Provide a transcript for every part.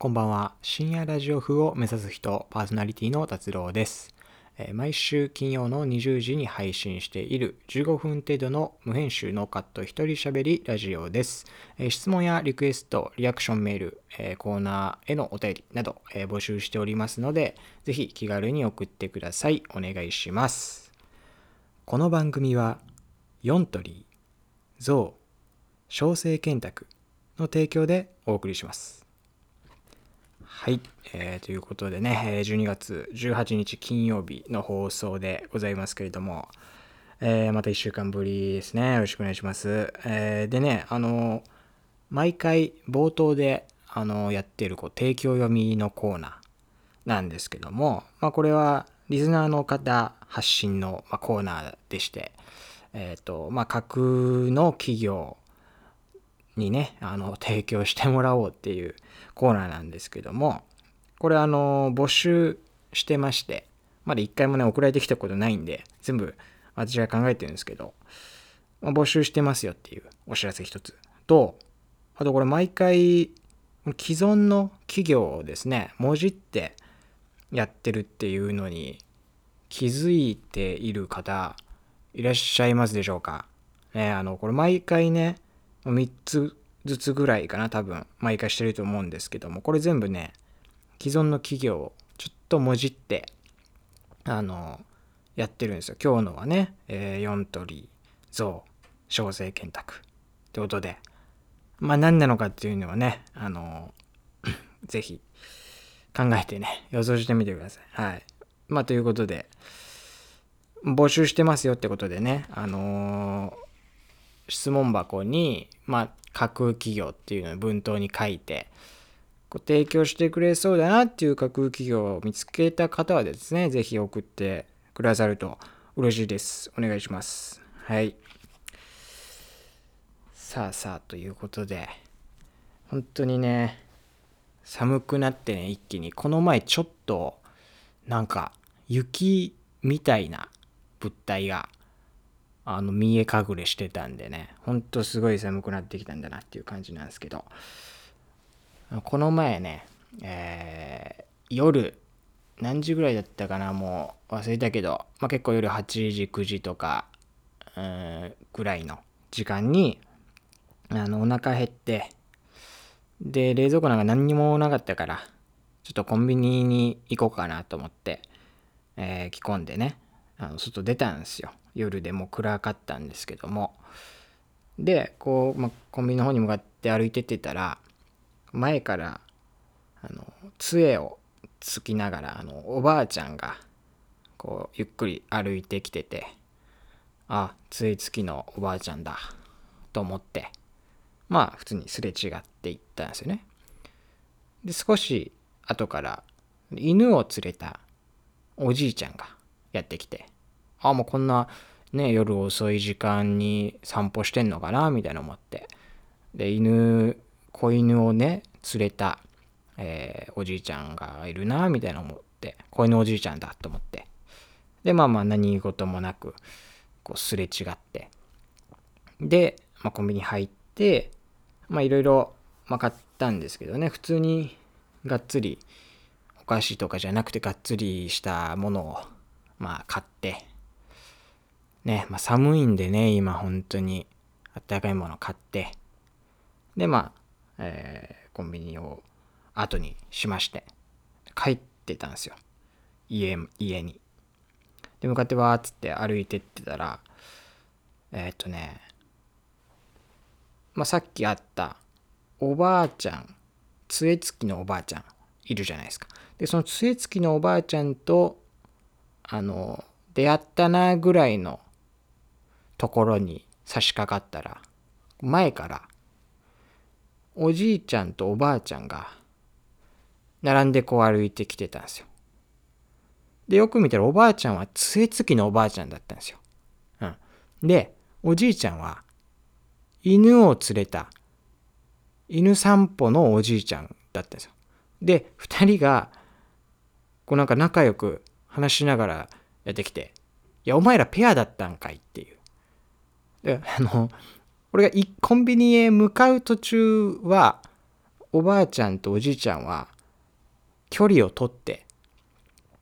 こんばんは。深夜ラジオ風を目指す人、パーソナリティの達郎です。毎週金曜の20時に配信している15分程度の無編集ノーカット一人喋りラジオです。質問やリクエスト、リアクションメール、コーナーへのお便りなど、募集しておりますので、ぜひ気軽に送ってください。お願いします。この番組は、ヨントリー、ゾウ、小生健卓の提供でお送りします。はい、えーということでね、12月18日金曜日の放送でございますけれども、えーまた1週間ぶりですね。よろしくお願いします。えーでね、あの、毎回冒頭で、あの、やってるこう提供読みのコーナーなんですけども、まあ、これはリスナーの方発信の、ま、コーナーでして、えっ、と、まあ、架空の企業にね、あの、提供してもらおうっていうコーナーなんですけども、これあの、募集してまして、まだ一回もね、送られてきたことないんで、全部私が考えてるんですけど、まあ募集してますよっていうお知らせ一つ。と、あとこれ毎回、既存の企業をですね、もじってやってるっていうのに気づいている方、いらっしゃいますでしょうか？ね、あの、これ毎回ね、3つずつぐらいかな多分毎回してると思うんですけどもこれ全部ね既存の企業をちょっともじってあのやってるんですよ。今日のはね、えー、4鳥ゾウ小生健卓ってことで。まあ何なのかっていうのはねあの ぜひ考えてね予想してみてください。はい。まあということで募集してますよってことでねあのー質問箱に、まあ、架空企業っていうのを文頭に書いて、こう提供してくれそうだなっていう架空企業を見つけた方はですね、ぜひ送ってくださると嬉しいです。お願いします。はい。さあさあ、ということで、本当にね、寒くなってね、一気に、この前ちょっと、なんか、雪みたいな物体が、あの見え隠れしてたんでねほんとすごい寒くなってきたんだなっていう感じなんですけど。この前ね、えー夜何時ぐらいだったかなもう忘れたけど、まあ、結構夜8時9時とかうんぐらいの時間にあのお腹減ってで冷蔵庫なんか何にもなかったからちょっとコンビニに行こうかなと思って、えー着込んでねあの外出たんですよ。夜でもう暗かったんですけども。でこう、ま、コンビニの方に向かって歩いてってたら前からあの杖をつきながらあのおばあちゃんがこうゆっくり歩いてきててあ杖つきのおばあちゃんだと思ってまあ普通にすれ違っていったんですよね。で少し後から犬を連れたおじいちゃんがやってきてあもうこんなね夜遅い時間に散歩してんのかなみたいな思って。で犬子犬をね連れた、えーおじいちゃんがいるなみたいな思って。子犬おじいちゃんだと思って。でまあまあ何事もなくこうすれ違って。で、まあ、コンビニ入ってまあいろいろまあ買ったんですけどね。普通にがっつりお菓子とかじゃなくてがっつりしたものをまあ買って。ね、まあ、寒いんでね今本当に。あったかいもの買って。でまあ、えーコンビニを後にしまして。帰ってたんですよ。家家に。で向かってわーっつって歩いてってたらえーっとねまあさっきあったおばあちゃん杖付きのおばあちゃんいるじゃないですか。でその杖付きのおばあちゃんとあの出会ったなぐらいのところに差し掛かったら前からおじいちゃんとおばあちゃんが並んでこう歩いてきてたんですよ。でよく見たらおばあちゃんは杖付きのおばあちゃんだったんですよ。うん、でおじいちゃんは犬を連れた犬散歩のおじいちゃんだったんですよ。で2人がこうなんか仲良く話しながらやってきて「いやお前らペアだったんかい」っていう。であの俺がコンビニへ向かう途中はおばあちゃんとおじいちゃんは距離をとって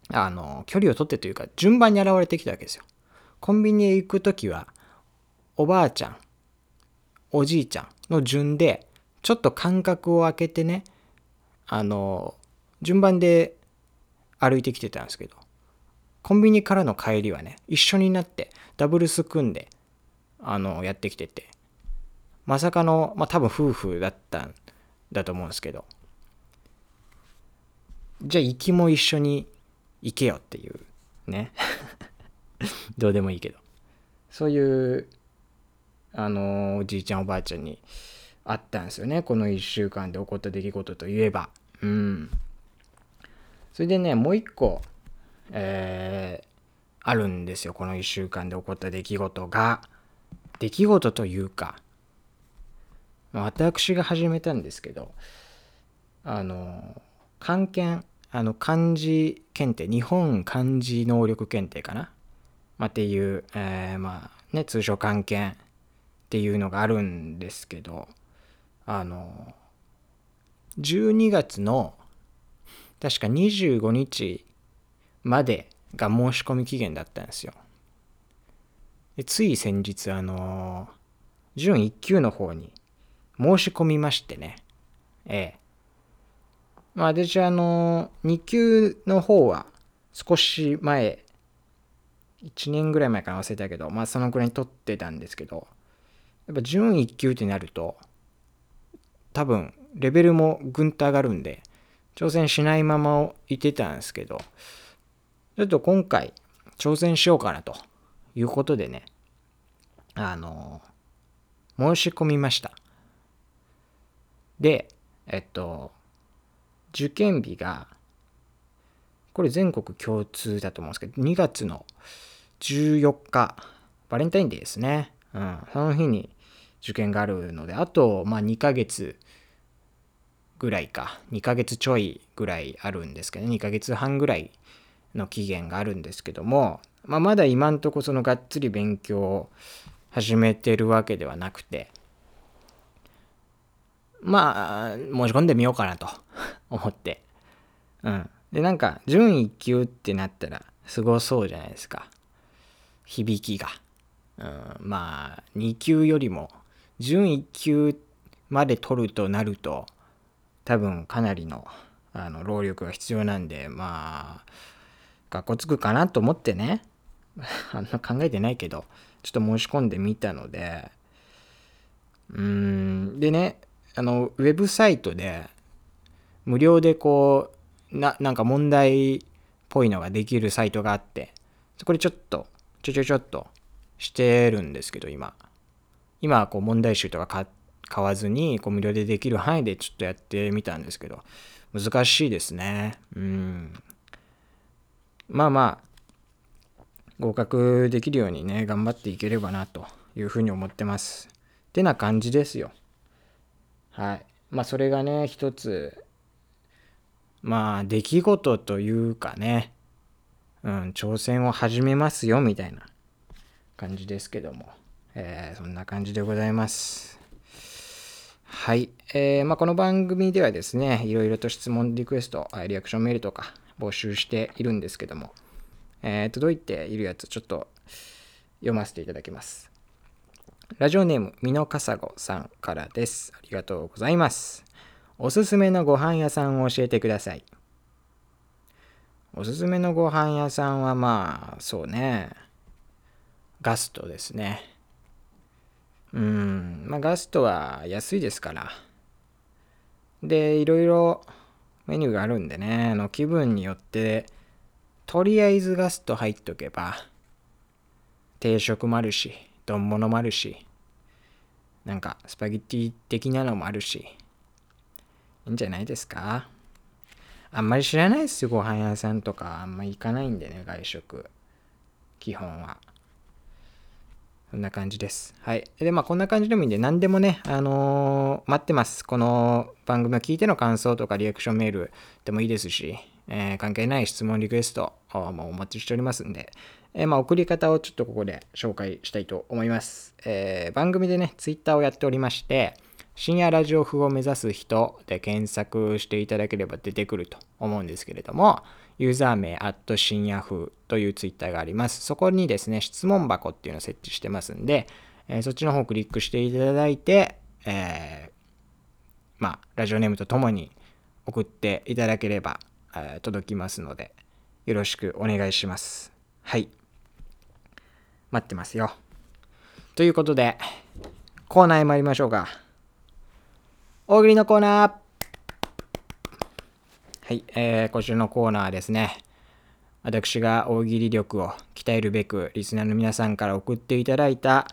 あの距離をとってというか順番に現れてきたわけですよコンビニへ行く時はおばあちゃんおじいちゃんの順でちょっと間隔を空けてねあの順番で歩いてきてたんですけどコンビニからの帰りはね一緒になってダブルス組んであのやってきてて。まさかのまあ多分夫婦だったんだと思うんですけど。じゃあ行きも一緒に行けよっていうね。どうでもいいけど。そういうあのおじいちゃんおばあちゃんにあったんですよね。この1週間で起こった出来事といえば。うん。それでねもう一個えー、あるんですよ。この1週間で起こった出来事が。出来事というか私が始めたんですけどあの漢検あの漢字検定日本漢字能力検定かな、まあ、っていう、えー、まあね通称漢検っていうのがあるんですけどあの12月の確か25日までが申し込み期限だったんですよ。でつい先日あの準1級の方に申し込みましてねええまあ私あの2級の方は少し前1年ぐらい前から忘れたけどまあそのくらいに取ってたんですけどやっぱ準1級ってなると多分レベルもぐんと上がるんで挑戦しないままいてたんですけどちょっと今回挑戦しようかなということでねあの申し込みました。でえっと受験日がこれ全国共通だと思うんですけど2月の14日バレンタインデーですね、うん、その日に受験があるのであとまあ2ヶ月ぐらいか。2ヶ月ちょいぐらいあるんですけど2ヶ月半ぐらいの期限があるんですけども、まあ、まだ今んとこそのがっつり勉強を始めてるわけではなくてまあ申し込んでみようかなと 思って。うん。でなんか準1級ってなったらすごそうじゃないですか。響きが、うん、まあ2級よりも準1級まで取るとなると多分かなりのあの労力が必要なんでまあ学校つくかなと思ってね。あんな考えてないけどちょっと申し込んでみたので。うーん。でねあのウェブサイトで無料でこうななんか問題っぽいのができるサイトがあってこでちょっとちょちょちょっとしてるんですけど今。今はこう問題集とか買わずにこう無料でできる範囲でちょっとやってみたんですけど難しいですね。うん。まあまあ合格できるようにね頑張っていければなというふうに思ってますってな感じですよはいまあそれがね一つまあ出来事というかねうん挑戦を始めますよみたいな感じですけどもえー、そんな感じでございます。はい。えー、まあ、この番組ではですね、いろいろと質問、リクエスト、リアクションメールとか募集しているんですけども、えー、届いているやつ、ちょっと読ませていただきます。ラジオネーム、ミノカサゴさんからです。ありがとうございます。おすすめのご飯屋さんを教えてください。おすすめのご飯屋さんはまあ、そうね、ガストですね。うん、まあガストは安いですから。で、いろいろメニューがあるんでね、あの気分によって、とりあえずガスト入っとけば、定食もあるし、丼物もあるし、なんかスパゲッティ的なのもあるし、いいんじゃないですか？あんまり知らないですよ、ご飯屋さんとか。あんま行かないんでね、外食。基本は。こんな感じです。はい。で、まあ、こんな感じでもいいんで、何でもね、あのー、待ってます。この番組を聞いての感想とかリアクションメールでもいいですし、えー、関係ない質問、リクエストもお待ちしておりますんで、えー、まあ、送り方をちょっとここで紹介したいと思います。え番組でね、ツイッターをやっておりまして、深夜ラジオ風を目指す人で検索していただければ出てくると思うんですけれども、ユーザー名、アット深夜風というツイッターがあります。そこにですね、質問箱っていうのを設置してますんで、えー、そっちの方をクリックしていただいて、えー、まあ、ラジオネームとともに送っていただければ、えー、届きますので、よろしくお願いします。はい。待ってますよ。ということで、コーナーへ参りましょうか。大喜利のコーナー。はい、えー、今週のコーナーですね。私が大喜利力を鍛えるべく、リスナーの皆さんから送っていただいた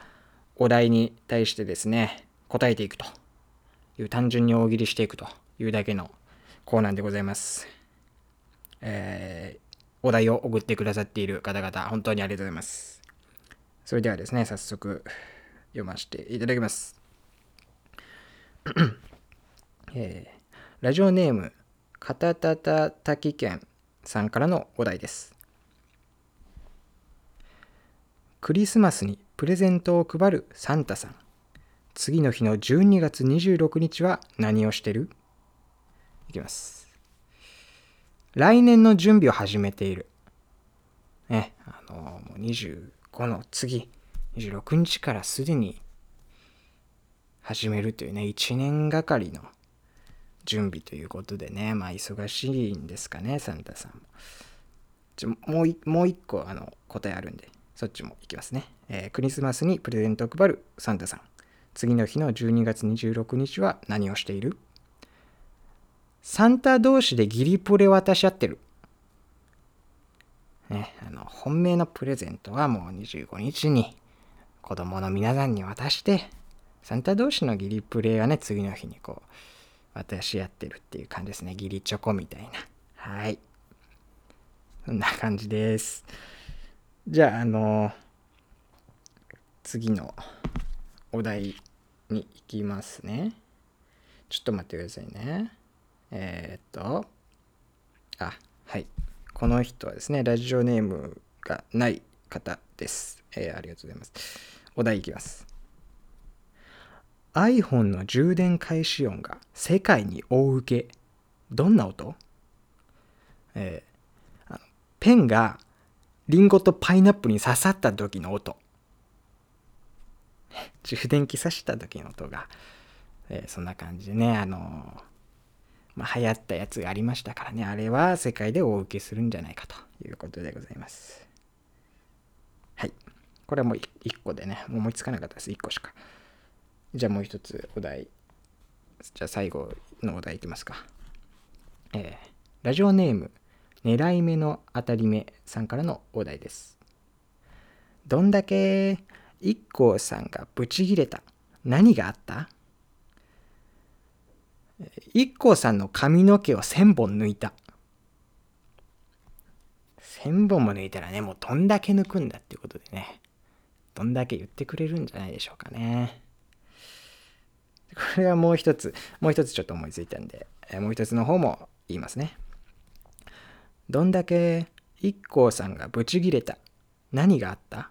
お題に対してですね、答えていくという、単純に大喜利していくというだけのコーナーでございます。えー、お題を送ってくださっている方々、本当にありがとうございます。それではですね、早速読ませていただきます。えー、ラジオネーム、かたたたたきけんさんからのお題です。クリスマスにプレゼントを配るサンタさん。次の日の12月26日は何をしてる？いきます。来年の準備を始めている。ね、あの、もう25の次、26日からすでに始めるというね、1年がかりの準備ということでね、まあ忙しいんですかね、サンタさんも。ちょもうもう一個あの答えあるんで、そっちもいきますね、えー、クリスマスにプレゼントを配るサンタさん。次の日の12月26日は何をしている？サンタ同士でギリプレ渡し合ってる。ね、あの本命のプレゼントはもう25日に子供の皆さんに渡して、サンタ同士のギリプレイがね、次の日にこう、渡し合ってるっていう感じですね。ギリチョコみたいな。はい。そんな感じです。じゃあ、あの、次のお題に行きますね。ちょっと待ってくださいね。えー、っと、あ、はい。この人はですね、ラジオネームがない方です。えー、ありがとうございます。お題いきます。iPhone の充電開始音が世界に大受け。どんな音？えー、ペンがリンゴとパイナップルに刺さった時の音。充電器刺した時の音が、えー、そんな感じでね、あのー、まあ、流行ったやつがありましたからね、あれは世界で大受けするんじゃないかということでございます。はい。これはもう1個でね、思いつかなかったです。1個しか。じゃあもう一つお題。じゃあ最後のお題いきますか。えー、ラジオネーム、狙い目の当たり目さんからのお題です。どんだけ IKKO さんがブチギレた何があった ?IKKO さんの髪の毛を1000本抜いた。1000本も抜いたらね、もうどんだけ抜くんだっていうことでね、どんだけ言ってくれるんじゃないでしょうかね。これはもう一つ、もう一つちょっと思いついたんで、えもう一つの方も言いますね。どんだけ IKKO さんがブチギレた何があった？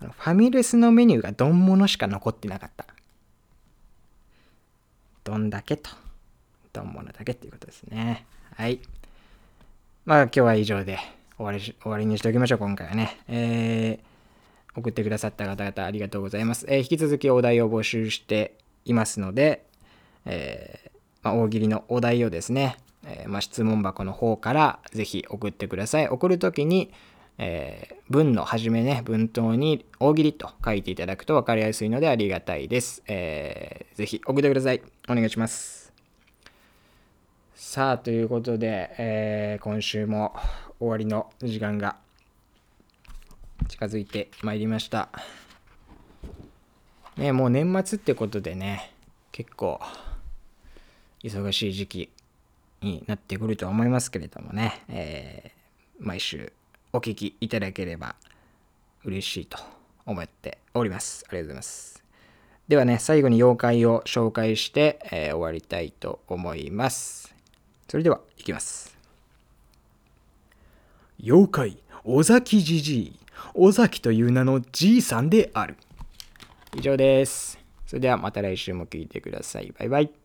ファミレスのメニューが丼物しか残ってなかった。どんだけと。丼物だけっていうことですね。はい。まあ今日は以上で終わり終わりにしておきましょう、今回はね。えー、送ってくださった方々ありがとうございます。えー、引き続きお題を募集していますので、えー、まあ、大喜利のお題をですね、えー、まあ、質問箱の方からぜひ送ってください。送るときに、えー、文の初めね、文頭に大喜利と書いていただくと分かりやすいのでありがたいです。えー、ぜひ送ってください。お願いします。さあ、ということで、えー、今週も終わりの時間が近づいてまいりました。ね、もう年末ってことでね、結構忙しい時期になってくるとは思いますけれどもね、えー、毎週お聴きいただければ嬉しいと思っております。ありがとうございます。ではね、最後に妖怪を紹介して、えー、終わりたいと思います。それでは、いきます。妖怪、尾崎じじい。尾崎という名のじいさんである。以上です。それではまた来週も聴いてください。バイバイ。